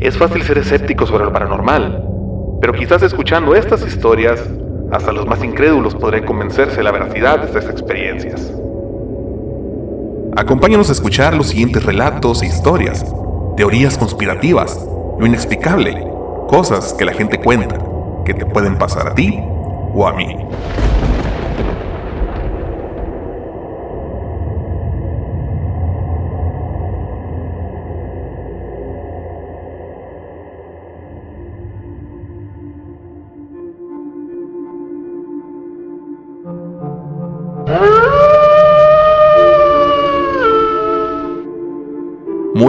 Es fácil ser escéptico sobre lo paranormal, pero quizás escuchando estas historias, hasta los más incrédulos podrán convencerse de la veracidad de estas experiencias. Acompáñanos a escuchar los siguientes relatos e historias, teorías conspirativas, lo inexplicable, cosas que la gente cuenta, que te pueden pasar a ti o a mí.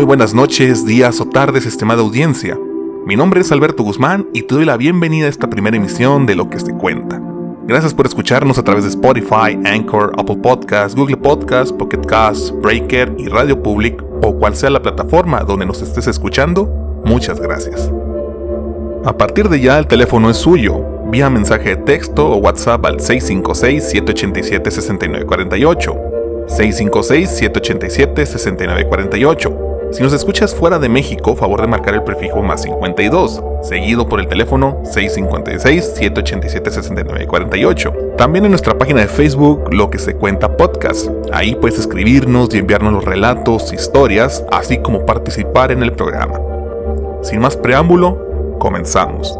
Buenas noches, días o tardes, estimada audiencia. Mi nombre es Alberto Guzmán y te doy la bienvenida a esta primera emisión de Lo que se cuenta. Gracias por escucharnos a través de Spotify, Anchor, Apple Podcasts, Google Podcasts, Pocket Casts, Breaker y Radio Public o cual sea la plataforma donde nos estés escuchando. Muchas gracias. A partir de ya el teléfono es suyo. Vía mensaje de texto o WhatsApp al 656-787-6948. 656-787-6948 si nos escuchas fuera de México, favor de marcar el prefijo más 52, seguido por el teléfono 656-787-6948. También en nuestra página de Facebook, Lo que se cuenta podcast. Ahí puedes escribirnos y enviarnos los relatos, historias, así como participar en el programa. Sin más preámbulo, comenzamos.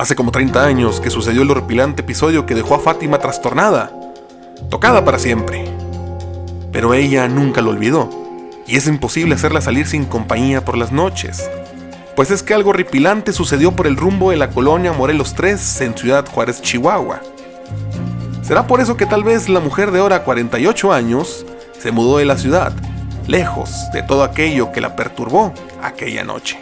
Hace como 30 años que sucedió el horripilante episodio que dejó a Fátima trastornada, tocada para siempre. Pero ella nunca lo olvidó, y es imposible hacerla salir sin compañía por las noches. Pues es que algo horripilante sucedió por el rumbo de la colonia Morelos 3 en Ciudad Juárez, Chihuahua. Será por eso que tal vez la mujer de ahora 48 años se mudó de la ciudad, lejos de todo aquello que la perturbó aquella noche.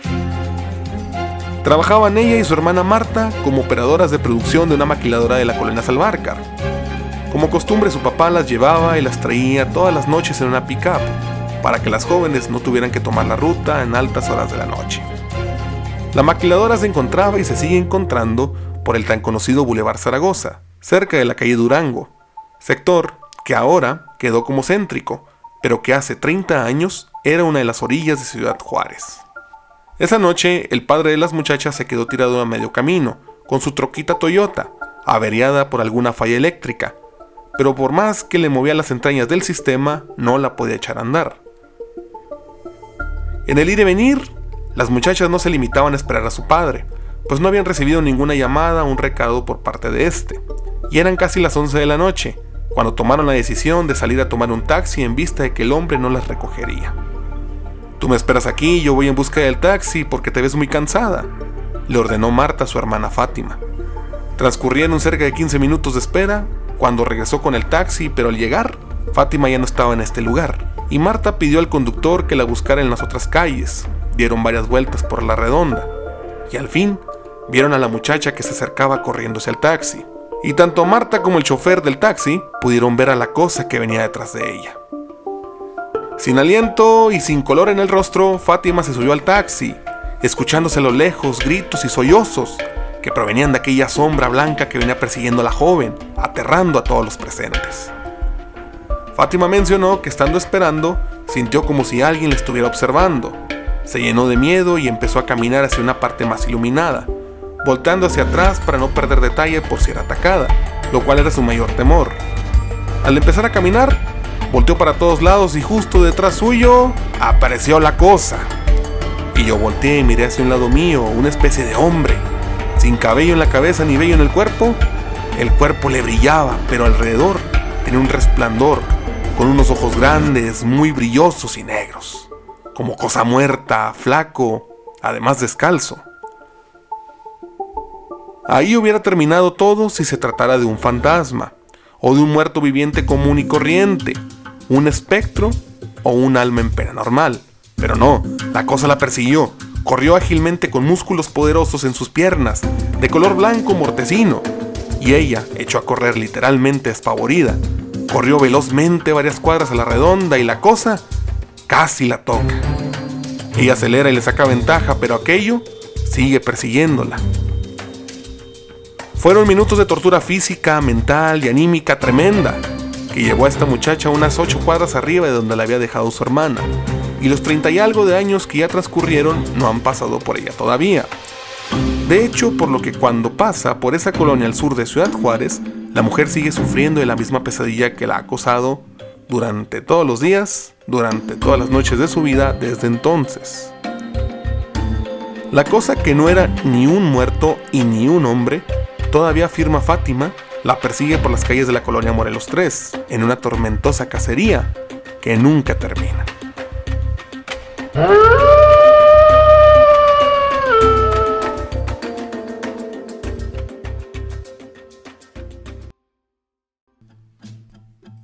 Trabajaban ella y su hermana Marta como operadoras de producción de una maquiladora de la colonia Salvarcar. Como costumbre, su papá las llevaba y las traía todas las noches en una pickup, para que las jóvenes no tuvieran que tomar la ruta en altas horas de la noche. La maquiladora se encontraba y se sigue encontrando por el tan conocido Boulevard Zaragoza, cerca de la calle Durango, sector que ahora quedó como céntrico, pero que hace 30 años era una de las orillas de Ciudad Juárez. Esa noche, el padre de las muchachas se quedó tirado a medio camino, con su troquita Toyota, averiada por alguna falla eléctrica, pero por más que le movía las entrañas del sistema, no la podía echar a andar. En el ir y venir, las muchachas no se limitaban a esperar a su padre, pues no habían recibido ninguna llamada o un recado por parte de este, y eran casi las 11 de la noche, cuando tomaron la decisión de salir a tomar un taxi en vista de que el hombre no las recogería. Tú me esperas aquí yo voy en busca del taxi porque te ves muy cansada, le ordenó Marta a su hermana Fátima. Transcurrieron cerca de 15 minutos de espera cuando regresó con el taxi, pero al llegar, Fátima ya no estaba en este lugar, y Marta pidió al conductor que la buscara en las otras calles. Dieron varias vueltas por la redonda, y al fin vieron a la muchacha que se acercaba corriéndose al taxi. Y tanto Marta como el chofer del taxi pudieron ver a la cosa que venía detrás de ella. Sin aliento y sin color en el rostro, Fátima se subió al taxi, escuchándose a lo lejos gritos y sollozos que provenían de aquella sombra blanca que venía persiguiendo a la joven, aterrando a todos los presentes. Fátima mencionó que estando esperando, sintió como si alguien le estuviera observando. Se llenó de miedo y empezó a caminar hacia una parte más iluminada, volteando hacia atrás para no perder detalle por si era atacada, lo cual era su mayor temor. Al empezar a caminar, Volteó para todos lados y justo detrás suyo apareció la cosa. Y yo volteé y miré hacia un lado mío, una especie de hombre, sin cabello en la cabeza ni vello en el cuerpo. El cuerpo le brillaba, pero alrededor tenía un resplandor, con unos ojos grandes, muy brillosos y negros, como cosa muerta, flaco, además descalzo. Ahí hubiera terminado todo si se tratara de un fantasma, o de un muerto viviente común y corriente, un espectro o un alma en pena normal. Pero no, la cosa la persiguió. Corrió ágilmente con músculos poderosos en sus piernas, de color blanco mortecino, y ella echó a correr literalmente espavorida. Corrió velozmente varias cuadras a la redonda y la cosa casi la toca. Ella acelera y le saca ventaja, pero aquello sigue persiguiéndola. Fueron minutos de tortura física, mental y anímica tremenda, que llevó a esta muchacha unas ocho cuadras arriba de donde la había dejado su hermana, y los treinta y algo de años que ya transcurrieron no han pasado por ella todavía. De hecho, por lo que cuando pasa por esa colonia al sur de Ciudad Juárez, la mujer sigue sufriendo de la misma pesadilla que la ha acosado durante todos los días, durante todas las noches de su vida desde entonces. La cosa que no era ni un muerto y ni un hombre, todavía afirma Fátima, la persigue por las calles de la colonia Morelos 3, en una tormentosa cacería que nunca termina.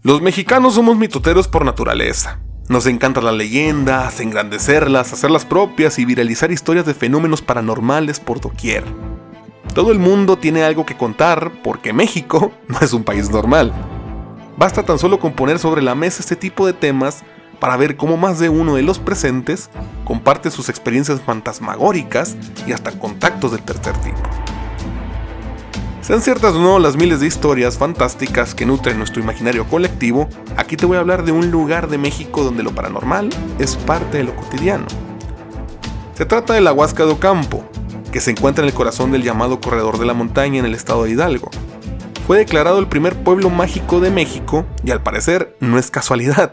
Los mexicanos somos mitoteros por naturaleza. Nos encantan las leyendas, engrandecerlas, hacerlas propias y viralizar historias de fenómenos paranormales por doquier. Todo el mundo tiene algo que contar porque México no es un país normal. Basta tan solo con poner sobre la mesa este tipo de temas para ver cómo más de uno de los presentes comparte sus experiencias fantasmagóricas y hasta contactos del tercer tipo. Sean ciertas o no las miles de historias fantásticas que nutren nuestro imaginario colectivo, aquí te voy a hablar de un lugar de México donde lo paranormal es parte de lo cotidiano. Se trata de la Huasca de Ocampo, que se encuentra en el corazón del llamado Corredor de la Montaña en el estado de Hidalgo. Fue declarado el primer pueblo mágico de México y al parecer no es casualidad,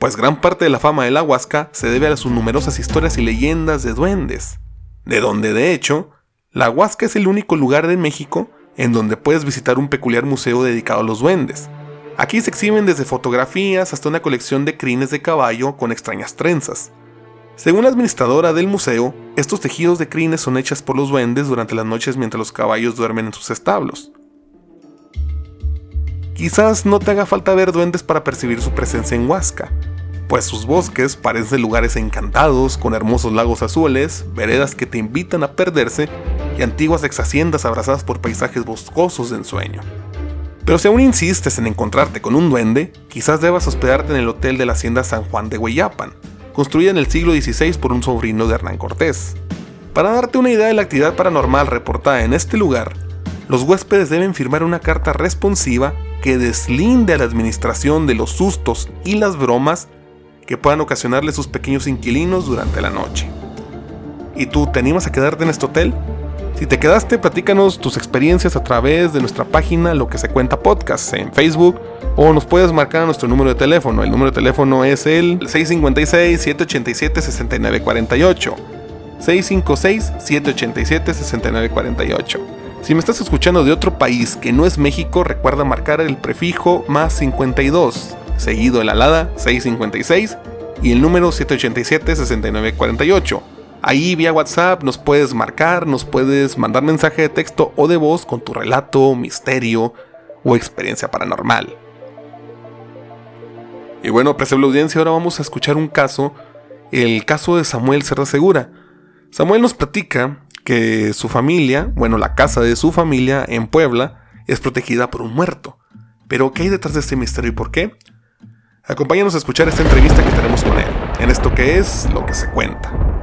pues gran parte de la fama de la Huasca se debe a sus numerosas historias y leyendas de duendes, de donde de hecho, la Huasca es el único lugar de México en donde puedes visitar un peculiar museo dedicado a los duendes. Aquí se exhiben desde fotografías hasta una colección de crines de caballo con extrañas trenzas. Según la administradora del museo, estos tejidos de crines son hechas por los duendes durante las noches mientras los caballos duermen en sus establos. Quizás no te haga falta ver duendes para percibir su presencia en Huasca, pues sus bosques parecen lugares encantados, con hermosos lagos azules, veredas que te invitan a perderse y antiguas exhaciendas abrazadas por paisajes boscosos de ensueño. Pero si aún insistes en encontrarte con un duende, quizás debas hospedarte en el hotel de la hacienda San Juan de Hueyapan, construida en el siglo XVI por un sobrino de Hernán Cortés. Para darte una idea de la actividad paranormal reportada en este lugar, los huéspedes deben firmar una carta responsiva que deslinde a la administración de los sustos y las bromas que puedan ocasionarle sus pequeños inquilinos durante la noche. ¿Y tú te animas a quedarte en este hotel? Si te quedaste, platícanos tus experiencias a través de nuestra página Lo que se cuenta podcast en Facebook o nos puedes marcar a nuestro número de teléfono. El número de teléfono es el 656-787-6948. 656-787-6948. Si me estás escuchando de otro país que no es México, recuerda marcar el prefijo más 52 seguido el alada 656 y el número 787-6948. Ahí vía WhatsApp nos puedes marcar, nos puedes mandar mensaje de texto o de voz con tu relato, misterio o experiencia paranormal. Y bueno, apreciable audiencia, ahora vamos a escuchar un caso, el caso de Samuel Serra Segura. Samuel nos platica que su familia, bueno, la casa de su familia en Puebla, es protegida por un muerto. Pero ¿qué hay detrás de este misterio y por qué? Acompáñanos a escuchar esta entrevista que tenemos con él, en esto que es lo que se cuenta.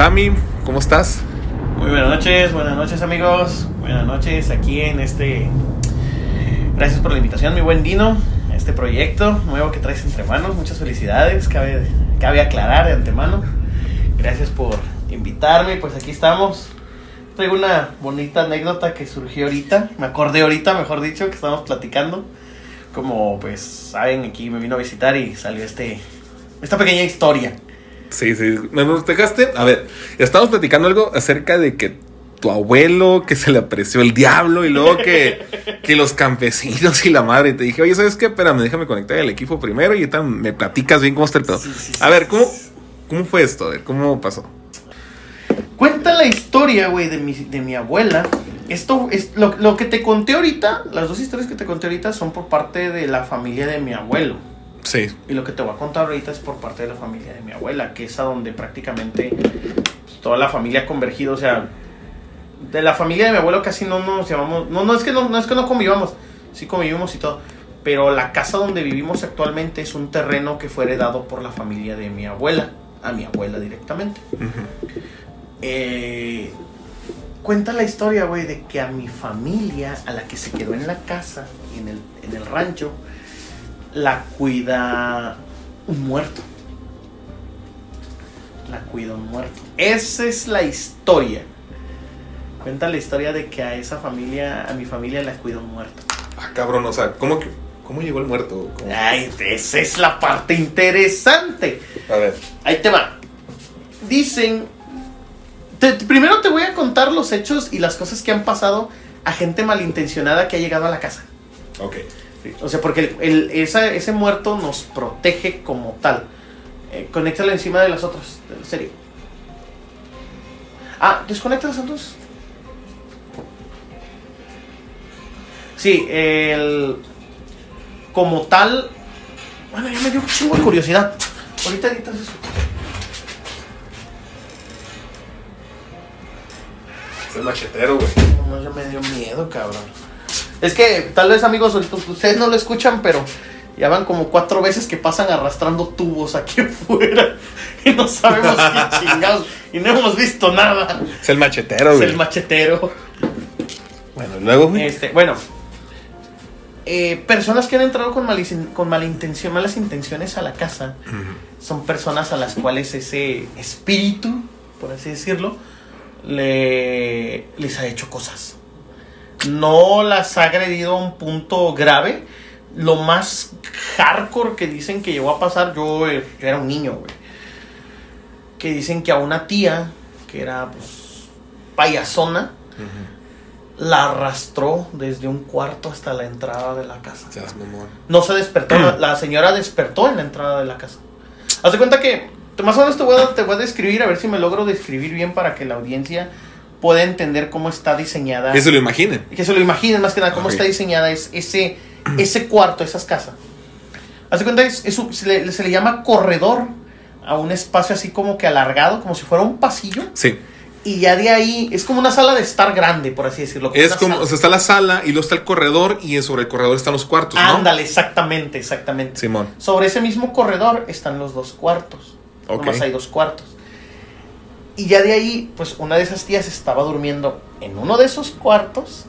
Sammy, ¿cómo estás? Muy buenas noches, buenas noches amigos, buenas noches aquí en este... Gracias por la invitación, mi buen Dino, este proyecto nuevo que traes entre manos, muchas felicidades, cabe, cabe aclarar de antemano. Gracias por invitarme, pues aquí estamos. Traigo una bonita anécdota que surgió ahorita, me acordé ahorita, mejor dicho, que estábamos platicando. Como pues saben, aquí me vino a visitar y salió este esta pequeña historia. Sí, sí, me dejaste. A ver, estamos platicando algo acerca de que tu abuelo, que se le apreció el diablo, y luego que, que los campesinos y la madre. Y te dije, oye, ¿sabes qué? Espérame, déjame conectar el equipo primero y ahorita me platicas bien cómo está el pedo. a ver, ¿cómo, ¿cómo fue esto? A ver, ¿cómo pasó? Cuenta la historia, güey, de mi, de mi abuela. Esto es lo, lo, que te conté ahorita, las dos historias que te conté ahorita son por parte de la familia de mi abuelo. Sí. Y lo que te voy a contar ahorita es por parte de la familia de mi abuela, que es a donde prácticamente pues, toda la familia ha convergido. O sea, de la familia de mi abuelo casi no nos llamamos. No, no es que no, no es que no convivamos. sí convivimos y todo. Pero la casa donde vivimos actualmente es un terreno que fue heredado por la familia de mi abuela, a mi abuela directamente. Eh, cuenta la historia, güey, de que a mi familia, a la que se quedó en la casa y en el, en el rancho, la cuida un muerto. La cuida un muerto. Esa es la historia. Cuenta la historia de que a esa familia, a mi familia la cuida un muerto. Ah, cabrón, o sea, ¿cómo, que, cómo llegó el muerto? ¿Cómo? Ay, esa es la parte interesante. A ver. Ahí te va. Dicen. te- primero te voy a contar los hechos y las cosas que han pasado a gente malintencionada que ha llegado a la casa. Ok. O sea, porque el, el- esa- ese muerto nos protege como tal. Eh, conéctalo encima de las otras, de la serie. Ah, desconéctalas entonces. Sí, el. Como tal. Bueno, ya me dio un chingo de curiosidad. Ahorita editas eso. Es machetero, güey. No, ya me dio miedo, cabrón. Es que tal vez, amigos, ustedes no lo escuchan, pero ya van como cuatro veces que pasan arrastrando tubos aquí afuera. Y no sabemos qué chingados. Y no hemos visto nada. Es el machetero, Es güey. el machetero. bueno, luego, güey. Este, bueno. eh, personas que han entrado con, malic- con malintención, malas intenciones a la casa son personas a las cuales ese espíritu, por así decirlo, le, les ha hecho cosas. No las ha agredido a un punto grave. Lo más hardcore que dicen que llegó a pasar, yo, eh, yo era un niño, güey. Que dicen que a una tía, que era pues payasona, la arrastró desde un cuarto hasta la entrada de la casa. No se despertó, la, la señora despertó en la entrada de la casa. Haz de cuenta que, más o menos te voy, a, te voy a describir, a ver si me logro describir bien para que la audiencia pueda entender cómo está diseñada. Que se lo imaginen. Que se lo imaginen más que nada, cómo está diseñada es, ese, ese cuarto, esas casas. Haz de cuenta, es, es un- se, le, se le llama corredor a un espacio así como que alargado, como si fuera un pasillo. Sí. Y ya de ahí, es como una sala de estar grande, por así decirlo. Es como, sala. o sea, está la sala y luego está el corredor y sobre el corredor están los cuartos, ¿no? Ándale, exactamente, exactamente. Simón. Sobre ese mismo corredor están los dos cuartos. Ok. Nomás hay dos cuartos. Y ya de ahí, pues una de esas tías estaba durmiendo en uno de esos cuartos.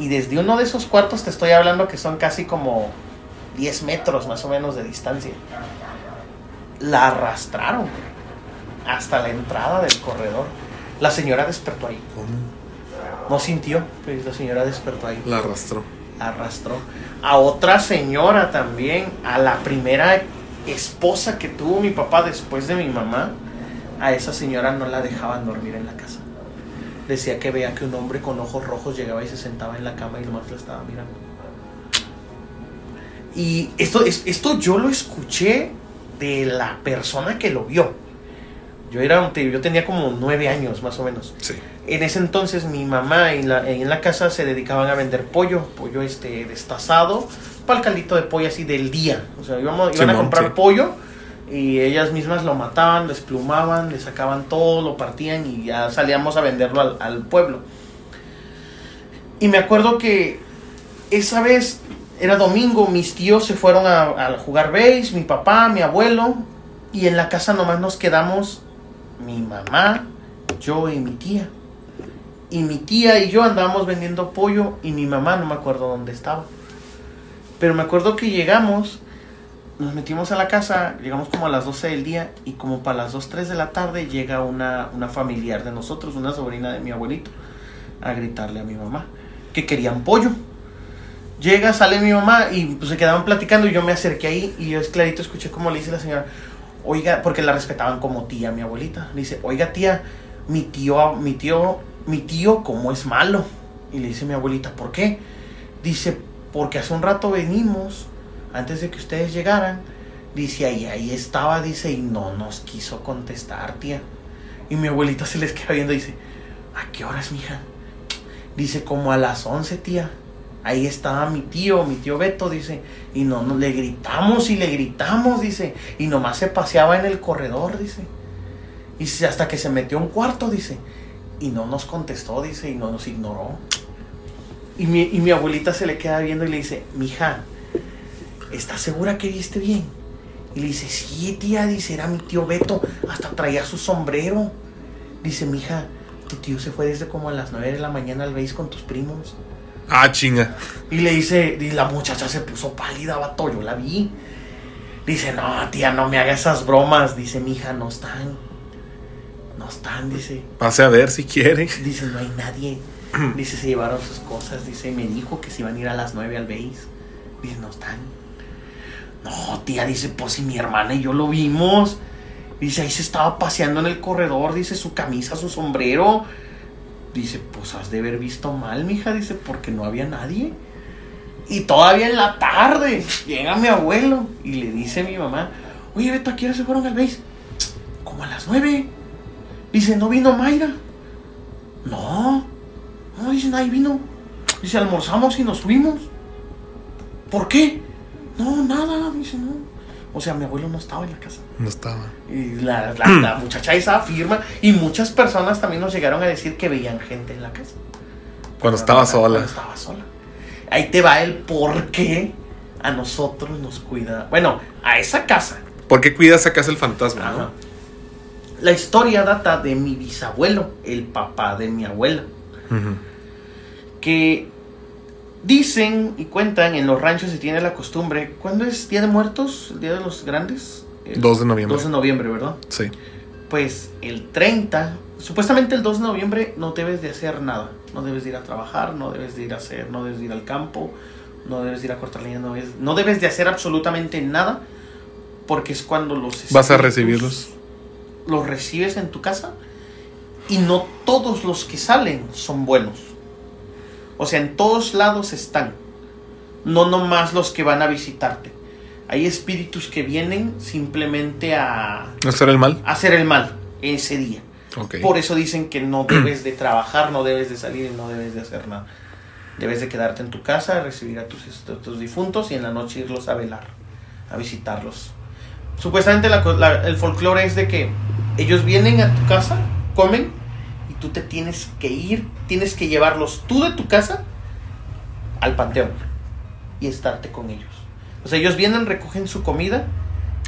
Y desde uno de esos cuartos te estoy hablando que son casi como 10 metros más o menos de distancia. La arrastraron hasta la entrada del corredor. La señora despertó ahí. No sintió, pues la señora despertó ahí La arrastró. arrastró a otra señora también, a la primera esposa que tuvo mi papá después de mi mamá. A esa señora no la dejaban dormir en la casa. Decía que veía que un hombre con ojos rojos llegaba y se sentaba en la cama y nomás la estaba mirando. Y esto, es- esto yo lo escuché de la persona que lo vio. Yo, era, yo tenía como nueve años más o menos. Sí. En ese entonces mi mamá en la, en la casa se dedicaban a vender pollo, pollo este destazado, para el caldito de pollo así del día. O sea, íbamos, iban a comprar sí. pollo y ellas mismas lo mataban, lo esplumaban, le sacaban todo, lo partían y ya salíamos a venderlo al, pueblo. Y me acuerdo que esa vez era domingo, mis tíos se fueron a, a jugar base, mi papá, mi abuelo, y en la casa nomás nos quedamos mi mamá, yo y mi tía. Y mi tía y yo andábamos vendiendo pollo y mi mamá no me acuerdo dónde estaba. Pero me acuerdo que llegamos, nos metimos a la casa, llegamos como a las 12 del día y como para las 2, 3 de la tarde llega una, una familiar de nosotros, una sobrina de mi abuelito, a gritarle a mi mamá que querían pollo. Llega, sale mi mamá y pues, se quedaban platicando y yo me acerqué ahí y yo es clarito escuché como le dice la señora, oiga, porque la respetaban como tía, mi abuelita. Le dice, oiga tía, mi tío, mi tío, mi tío, ¿cómo es malo? Y le dice mi abuelita, ¿por qué? Dice, porque hace un rato venimos, antes de que ustedes llegaran, dice, ahí, ahí estaba, dice, y no nos quiso contestar, tía. Y mi abuelita se les queda viendo y dice, ¿a qué horas, mija? Dice, como a las 11, tía. Ahí estaba mi tío, mi tío Beto, dice, y no, no le gritamos y le gritamos, dice, y nomás se paseaba en el corredor, dice. Y hasta que se metió a un cuarto, dice, y no nos contestó, dice, y no nos ignoró. Y mi, y mi abuelita se le queda viendo y le dice, mija, ¿estás segura que viste bien? Y le dice, sí, tía, dice, era mi tío Beto, hasta traía su sombrero. Dice, mija, tu tío se fue desde como a las 9 de la mañana al veis con tus primos. Ah, chinga. Y le dice, y la muchacha se puso pálida, vato, yo la vi. Dice, no, tía, no me haga esas bromas. Dice, mija, no están. No están, dice. Pase a ver si quiere. Dice, no hay nadie. Dice, se llevaron sus cosas. Dice, me dijo que se iban a ir a las 9 al veis. Dice, no están. No, tía, dice, pues si mi hermana y yo lo vimos. Dice, ahí se estaba paseando en el corredor. Dice, su camisa, su sombrero. Dice, pues has de haber visto mal, mija. Dice, porque no había nadie. Y todavía en la tarde llega mi abuelo y le dice a mi mamá, oye, Beto, ¿a qué hora se fueron al veis? Como a las 9. Dice, ¿no vino Mayra? No. No, dice, nadie vino. Dice, almorzamos y nos fuimos. ¿Por qué? No, nada, dice, no. O sea, mi abuelo no estaba en la casa. No estaba. Y la, la, la muchacha esa afirma. Y muchas personas también nos llegaron a decir que veían gente en la casa. Cuando estaba sola. Cuando estaba sola. Ahí te va el por qué a nosotros nos cuida. Bueno, a esa casa. ¿Por qué cuida esa casa el fantasma? Ajá. no? La historia data de mi bisabuelo, el papá de mi abuela. Que dicen y cuentan en los ranchos se tiene la costumbre. ¿Cuándo es Día de Muertos? ¿El Día de los Grandes? El 2 de noviembre. 2 de noviembre, ¿verdad? Sí. Pues el 30, supuestamente el 2 de noviembre no debes de hacer nada. No debes de ir a trabajar, no debes de ir a hacer, no debes de ir al campo, no debes de ir a cortar leña, no debes, no debes de hacer absolutamente nada porque es cuando los Vas a recibirlos. Los recibes en tu casa y no todos los que salen son buenos. O sea, en todos lados están. No nomás los que van a visitarte. Hay espíritus que vienen simplemente a ¿Hacer el mal? hacer el mal ese día. Por eso dicen que no debes de trabajar, no debes de salir y no debes de hacer nada. Debes de quedarte en tu casa, recibir a tus, a tus difuntos y en la noche irlos a velar, a visitarlos. Supuestamente la la- el folclore es de que ellos vienen a tu casa, comen y tú te tienes que ir, tienes que llevarlos tú de tu casa al panteón y estarte con ellos. O sea, ellos vienen, recogen su comida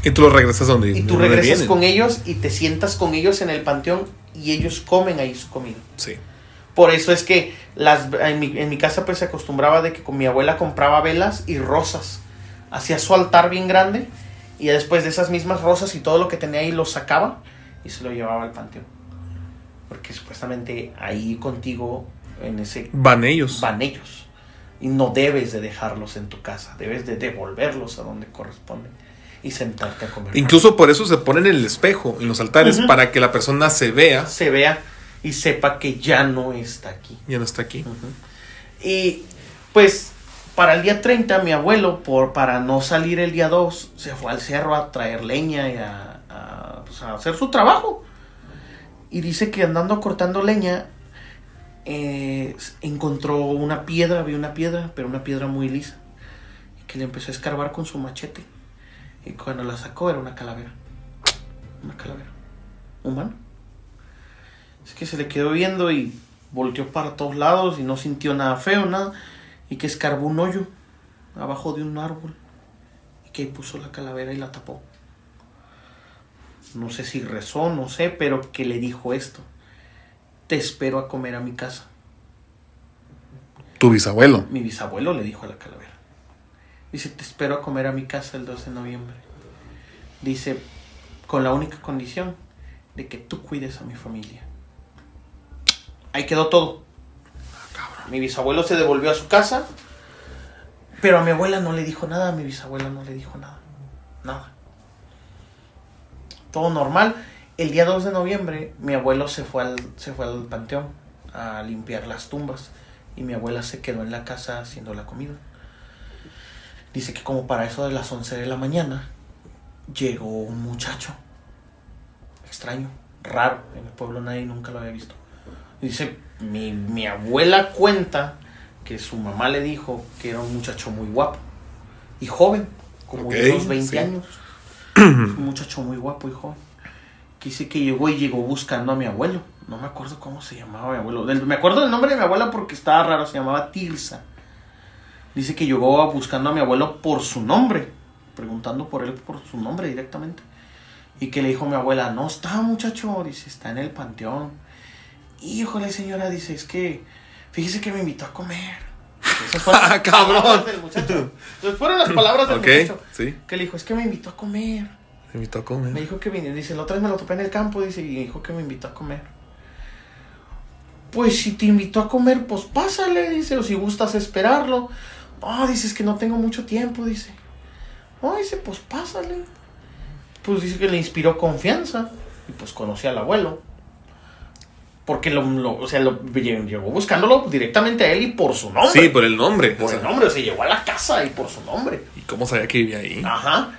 Y tú lo regresas donde y tú donde regresas vienen. con ellos y te sientas con ellos en el panteón y ellos comen ahí su comida. Sí. Por eso es que las, en, mi, en mi casa pues se acostumbraba de que con mi abuela compraba velas y rosas. Hacía su altar bien grande y después de esas mismas rosas y todo lo que tenía ahí lo sacaba y se lo llevaba al panteón. Porque supuestamente ahí contigo en ese Van ellos. van ellos. Y no debes de dejarlos en tu casa, debes de devolverlos a donde corresponde y sentarte a comer. Incluso por eso se ponen en el espejo, en los altares, para que la persona se vea. se vea y sepa que ya no está aquí. Ya no está aquí. Y pues para el día 30 mi abuelo, por, para no salir el día 2, se fue al cerro a traer leña y a, a, pues, a hacer su trabajo. Y dice que andando cortando leña, eh, encontró una piedra, vio una piedra, pero una piedra muy lisa. Que le empezó a escarbar con su machete. Y cuando la sacó era una calavera. Una calavera. Humana. Es que se le quedó viendo y volteó para todos lados y no sintió nada feo, nada. Y que escarbó un hoyo abajo de un árbol. Y que ahí puso la calavera y la tapó. No sé si rezó, no sé, pero que le dijo esto. Te espero a comer a mi casa. Tu bisabuelo. Mi bisabuelo le dijo a la calavera. Dice, te espero a comer a mi casa el 12 de noviembre. Dice, con la única condición de que tú cuides a mi familia. Ahí quedó todo. Mi bisabuelo se devolvió a su casa, pero a mi abuela no le dijo nada, a mi bisabuela no le dijo nada. Nada. Todo normal. El día 2 de noviembre mi abuelo se fue al, se fue al panteón a limpiar las tumbas y mi abuela se quedó en la casa haciendo la comida. Dice que como para eso de las 11 de la mañana llegó un muchacho extraño, raro, en el pueblo nadie nunca lo había visto. Dice, mi, mi abuela cuenta que su mamá le dijo que era un muchacho muy guapo y joven, como de unos 20 sí. años. Un muchacho muy guapo joven. Que dice que llegó y llegó buscando a mi abuelo. No me acuerdo cómo se llamaba mi abuelo. Me acuerdo del nombre de mi abuela porque estaba raro, se llamaba Tirsa. Dice que llegó buscando a mi abuelo por su nombre, preguntando por él por su nombre directamente. Y que le dijo a mi abuela, no está muchacho, dice, está en el panteón. Híjole señora, dice, es que, fíjese que me invitó a comer. Esas fueron las Ah, cabrón. del muchacho. Entonces fueron las palabras del muchacho. sí. Que le dijo, es que me invitó a comer. Me invitó a Me comer. dijo que vine, dice, la otra vez me lo topé en el campo, dice, y dijo que me invitó a comer. Pues si te invitó a comer, pues pásale, dice, o si gustas esperarlo. Ah, dice, es que no tengo mucho tiempo, dice. Ah, dice, pues pásale. Pues dice que le inspiró confianza. Y pues conocí al abuelo. Porque lo, lo- o sea, lo, llegó buscándolo directamente a él y por su nombre. Sí, por el nombre. por o sea, el nombre, o sea, llegó a la casa y por su nombre. ¿Y cómo sabía que vivía ahí? Ajá.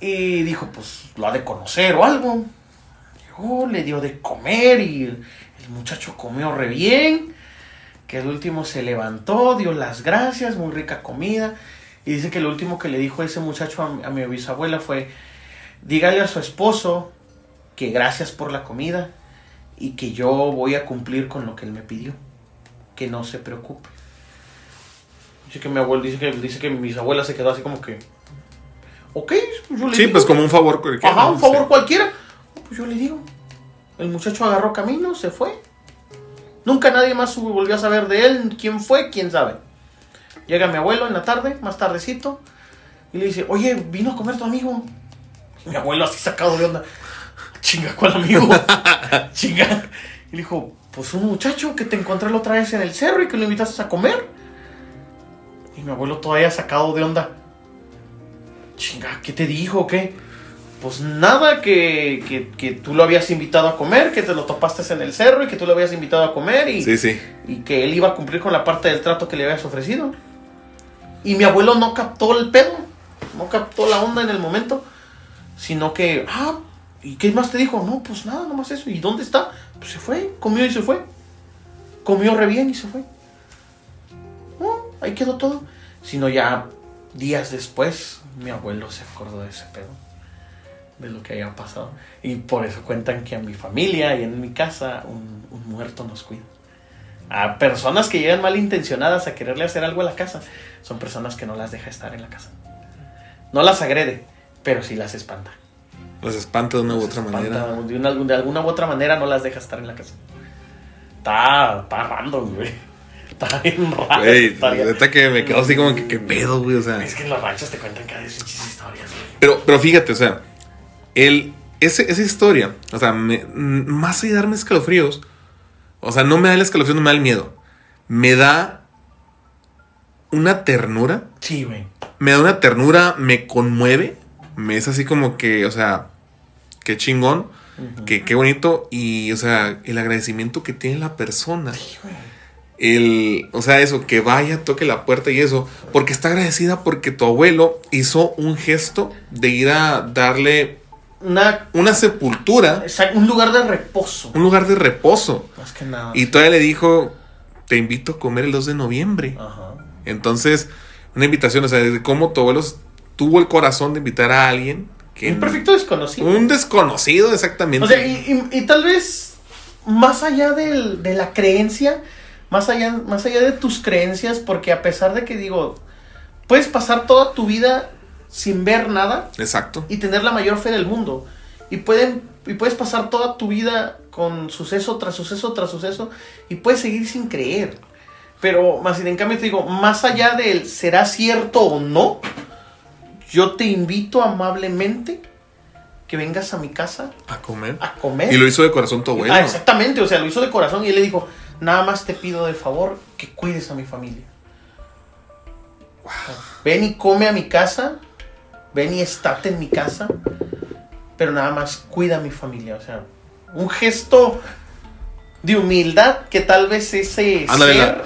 Y dijo, pues lo ha de conocer o algo. Llegó, le dio de comer y el, el muchacho comió re bien. Que el último se levantó, dio las gracias, muy rica comida. Y dice que lo último que le dijo ese muchacho a, mi- a mi bisabuela fue, dígale a su esposo que gracias por la comida y que yo voy a cumplir con lo que él me pidió. Que no se preocupe. Dice que mi abuelo, dice que, dice que mi bisabuela se quedó así como que, ok, pues yo le Sí, digo. pues como un favor cualquiera. Ajá, un favor Sí. cualquiera. Pues yo le digo. El muchacho agarró camino, se fue. Nunca nadie más volvió a saber de él. ¿Quién fue? ¿Quién sabe? Llega mi abuelo en la tarde, más tardecito, y le dice, oye, vino a comer tu amigo. Y mi abuelo así sacado de onda. Chinga, ¿cuál amigo? Chinga. Y le dijo, pues un muchacho que te encontré la otra vez en el cerro y que lo invitaste a comer. Y mi abuelo todavía sacado de onda. Chinga, ¿qué te dijo? ¿Qué? Pues nada, que, que, que tú lo habías invitado a comer, que te lo topaste en el cerro y que tú lo habías invitado a comer y, Sí, sí. y que él iba a cumplir con la parte del trato que le habías ofrecido. Y mi abuelo no captó el pedo, no captó la onda en el momento, sino que, ah, ¿y qué más te dijo? No, pues nada, nomás eso. ¿Y dónde está? Pues se fue, comió y se fue. Comió re bien y se fue. No, ahí quedó todo. Sino ya días después, mi abuelo se acordó de ese pedo, de lo que había pasado. Y por eso cuentan que a mi familia y en mi casa un, un muerto nos cuida. A personas que llegan malintencionadas a quererle hacer algo a la casa, son personas que no las deja estar en la casa. No las agrede, pero sí las espanta. Los espanta de una u Las otra manera. De, una- de alguna u otra manera no las deja estar en la casa. Está, está random, güey. Está bien raro. Güey, neta que me quedo así como que qué pedo, güey, o sea. Es que en los ranchos te cuentan cada vez muchas historias, güey. Pero, pero fíjate, o sea, el, ese, esa historia, o sea, me- más allá de darme escalofríos, o sea, no me da el escalofrío, no me da el miedo. Me da una ternura, Sí, güey. me da una ternura, me conmueve, me es así como que, o sea, qué chingón, que qué bonito, y, o sea, el agradecimiento que tiene la persona. Sí. El, o sea, eso, que vaya, toque la puerta y eso, porque está agradecida porque tu abuelo hizo un gesto de ir a darle Una, una sepultura, exact- un lugar de reposo. un lugar de reposo. Más que nada. Y todavía le dijo, te invito a comer el 2 de noviembre. Ajá. Entonces, una invitación, o sea, de cómo tu abuelo tuvo el corazón de invitar a alguien que... Un perfecto desconocido. Un desconocido, exactamente. O sea, y, y- y tal vez más allá del- de la creencia, más allá, más allá de tus creencias, porque a pesar de que digo, puedes pasar toda tu vida sin ver nada Exacto. y tener la mayor fe del mundo. Y, pueden, y puedes pasar toda tu vida con suceso tras suceso tras suceso y puedes seguir sin creer. Pero más sin en cambio te digo, más allá del será cierto o no, yo te invito amablemente que vengas a mi casa A comer. a comer. Y lo hizo de corazón tu abuelo. Ah, exactamente, o sea, lo hizo de corazón y él le dijo, nada más te pido de favor que cuides a mi familia. Ven y come a mi casa, ven y estate en mi casa, pero nada más cuida a mi familia, o sea, un gesto de humildad que tal vez ese Ándale, ser,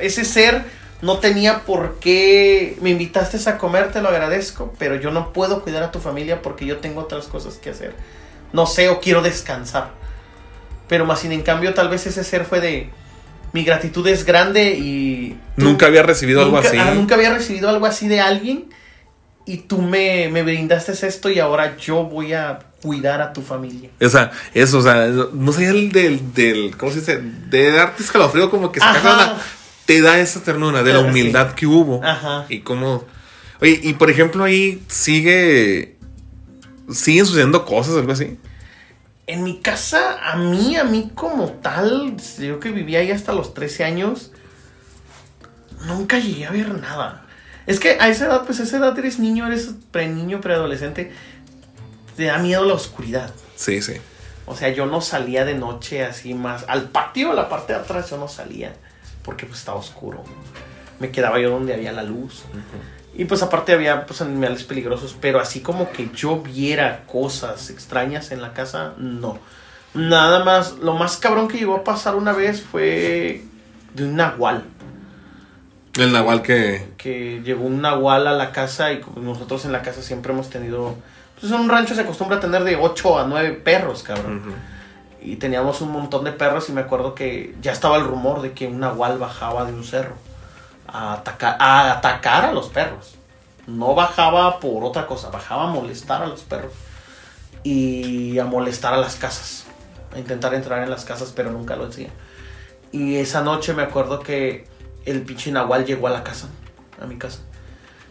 ese ser no tenía por qué, me invitaste a comer, te lo agradezco, pero yo no puedo cuidar a tu familia porque yo tengo otras cosas que hacer. No sé, o quiero descansar. Pero más sin en cambio, tal vez ese ser fue de, mi gratitud es grande y... tú- Nunca había recibido algo así. ah, nunca había recibido algo así de alguien y tú me, me brindaste esto y ahora yo voy a cuidar a tu familia. O sea, eso, o sea, no sé el del, del, ¿cómo se dice? De darte escalofrío como que se una- te da esa ternura de la sí. humildad que hubo. Ajá. Y cómo, oye, y por ejemplo ahí sigue, siguen sucediendo cosas, algo así. En mi casa, a mí, a mí como tal, yo que vivía ahí hasta los 13 años, nunca llegué a ver nada. Es que a esa edad, pues a esa edad eres niño, eres pre niño, preadolescente, te da miedo la oscuridad. Sí, sí. O sea, yo no salía de noche así más. Al patio, la parte de atrás, yo no salía. Porque pues estaba oscuro. Me quedaba yo donde había la luz. Y pues aparte había pues animales peligrosos. Pero así como que yo viera cosas extrañas en la casa, no. Nada más. Lo más cabrón que llegó a pasar una vez fue de un nahual. El nahual que, Que llegó un nahual a la casa y nosotros en la casa siempre hemos tenido... Pues en un rancho se acostumbra a tener de 8 a 9 perros, cabrón. Y teníamos un montón de perros y me acuerdo que ya estaba el rumor de que un nahual bajaba de un cerro a atacar a, atacar a los perros. No bajaba por otra cosa, bajaba a molestar a los perros y a molestar a las casas, a intentar entrar en las casas, pero nunca lo hacía. Y esa noche me acuerdo que el pinche nahual llegó a la casa, a mi casa,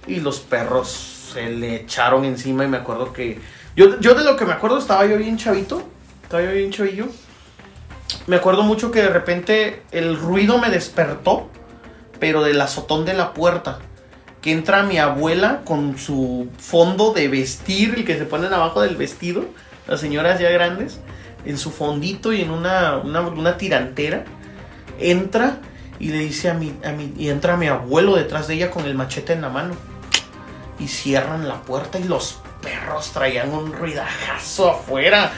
y los perros se le echaron encima y me acuerdo que yo, yo de lo que me acuerdo estaba yo bien chavito, yo bien chavillo. Me acuerdo mucho que de repente el ruido me despertó, pero del azotón de la puerta. Que entra mi abuela con su fondo de vestir, el que se ponen abajo del vestido, las señoras ya grandes, en su fondito y en una, una, una tirantera. Entra y le dice a mi, a mi, y entra mi abuelo detrás de ella con el machete en la mano. Y cierran la puerta y los perros traían un ruidajazo afuera.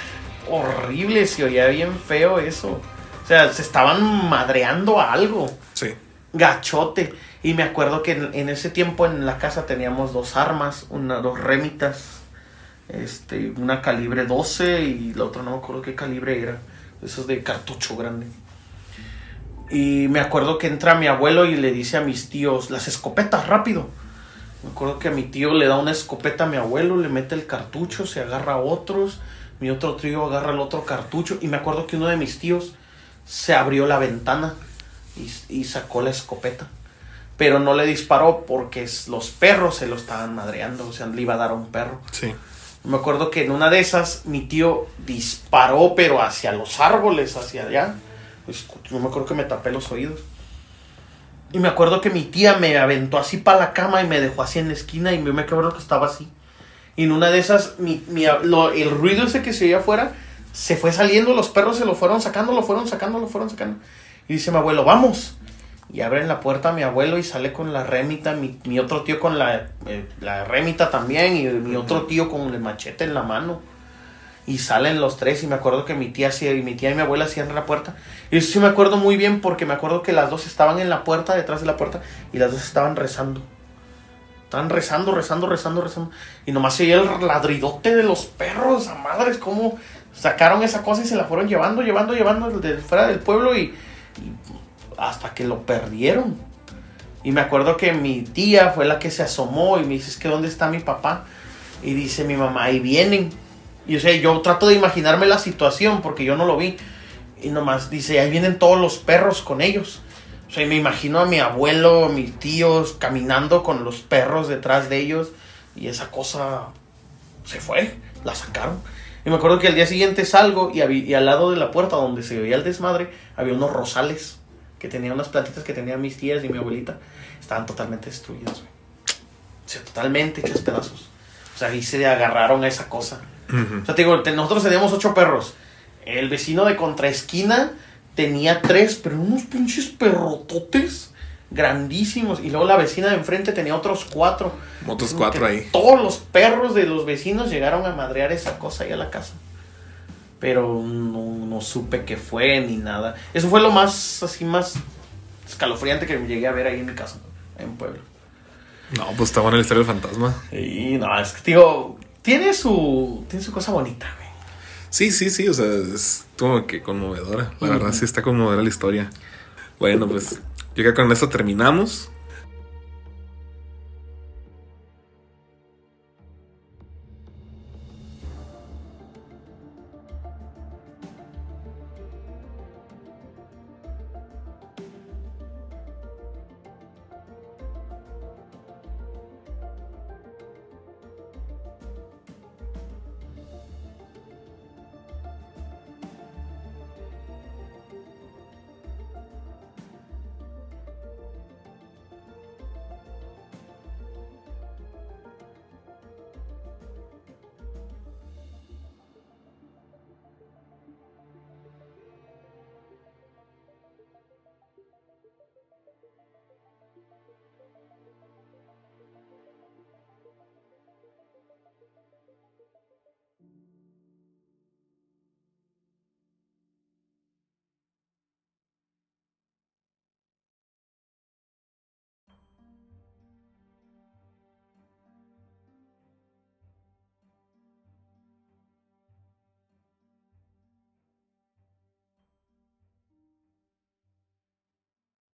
Horrible, se oía bien feo eso. O sea, se estaban madreando a algo Sí. gachote. Y me acuerdo que en, en ese tiempo en la casa teníamos dos armas, una, dos remitas, este, una calibre 12 y la otra no me acuerdo qué calibre era, esos de cartucho grande. Y me acuerdo que entra mi abuelo y le dice a mis tíos, las escopetas, rápido. Me acuerdo que a mi tío le da una escopeta a mi abuelo, le mete el cartucho, se agarra a otros, mi otro tío agarra el otro cartucho y me acuerdo que uno de mis tíos se abrió la ventana y, y sacó la escopeta. Pero no le disparó porque los perros se lo estaban madreando, o sea, le iba a dar a un perro. Sí. Me acuerdo que en una de esas mi tío disparó, pero hacia los árboles, hacia allá. Pues, yo me acuerdo que me tapé los oídos. Y me acuerdo que mi tía me aventó así para la cama y me dejó así en la esquina y yo me acuerdo que estaba así. Y en una de esas, mi, mi- lo- el ruido ese que se oía afuera se fue saliendo, los perros se lo fueron sacando, lo fueron sacando, lo fueron sacando. Y dice mi abuelo, vamos. Y abren la puerta a mi abuelo y sale con la rémita, mi, mi otro tío con la, eh, la rémita también y mi otro tío con el machete en la mano. Y salen los tres y me acuerdo que mi tía, sí- mi tía y mi abuela cierran la puerta. Y eso sí me acuerdo muy bien porque me acuerdo que las dos estaban en la puerta, detrás de la puerta, y las dos estaban rezando. Estaban rezando, rezando, rezando, rezando. Y nomás se oía el ladridote de los perros, a madres, cómo sacaron esa cosa y se la fueron llevando, llevando, llevando de fuera del pueblo y, y hasta que lo perdieron. Y me acuerdo que mi tía fue la que se asomó y me dice, es que ¿dónde está mi papá? Y dice mi mamá, ahí vienen. Y o sea, yo trato de imaginarme la situación porque yo no lo vi. Y nomás dice, ahí vienen todos los perros con ellos. O sea, y me imagino a mi abuelo, a mis tíos caminando con los perros detrás de ellos. Y esa cosa se fue, la sacaron. Y me acuerdo que al día siguiente salgo y, habí- y al lado de la puerta donde se veía el desmadre había unos rosales que tenían unas plantitas que tenían mis tías y mi abuelita. Estaban totalmente destruidos, güey. O sea, totalmente hechas pedazos. O sea, ahí se agarraron a esa cosa. Ujú. O sea, te digo, nosotros teníamos ocho perros. El vecino de contraesquina tenía tres, pero unos pinches perrototes grandísimos. Y luego la vecina de enfrente tenía otros cuatro. Otros cuatro ahí. Todos los perros de los vecinos llegaron a madrear esa cosa ahí a la casa. Pero no, no supe qué fue ni nada. Eso fue lo más, así, más escalofriante que llegué a ver ahí en mi casa, en Puebla. No, pues está buena la historia del fantasma. Y no, es que digo, tiene su, tiene su cosa bonita, güey. Sí, sí, sí, o sea, es como que conmovedora. La Ujú. verdad sí está conmovedora la historia. Bueno, pues yo creo que con esto terminamos.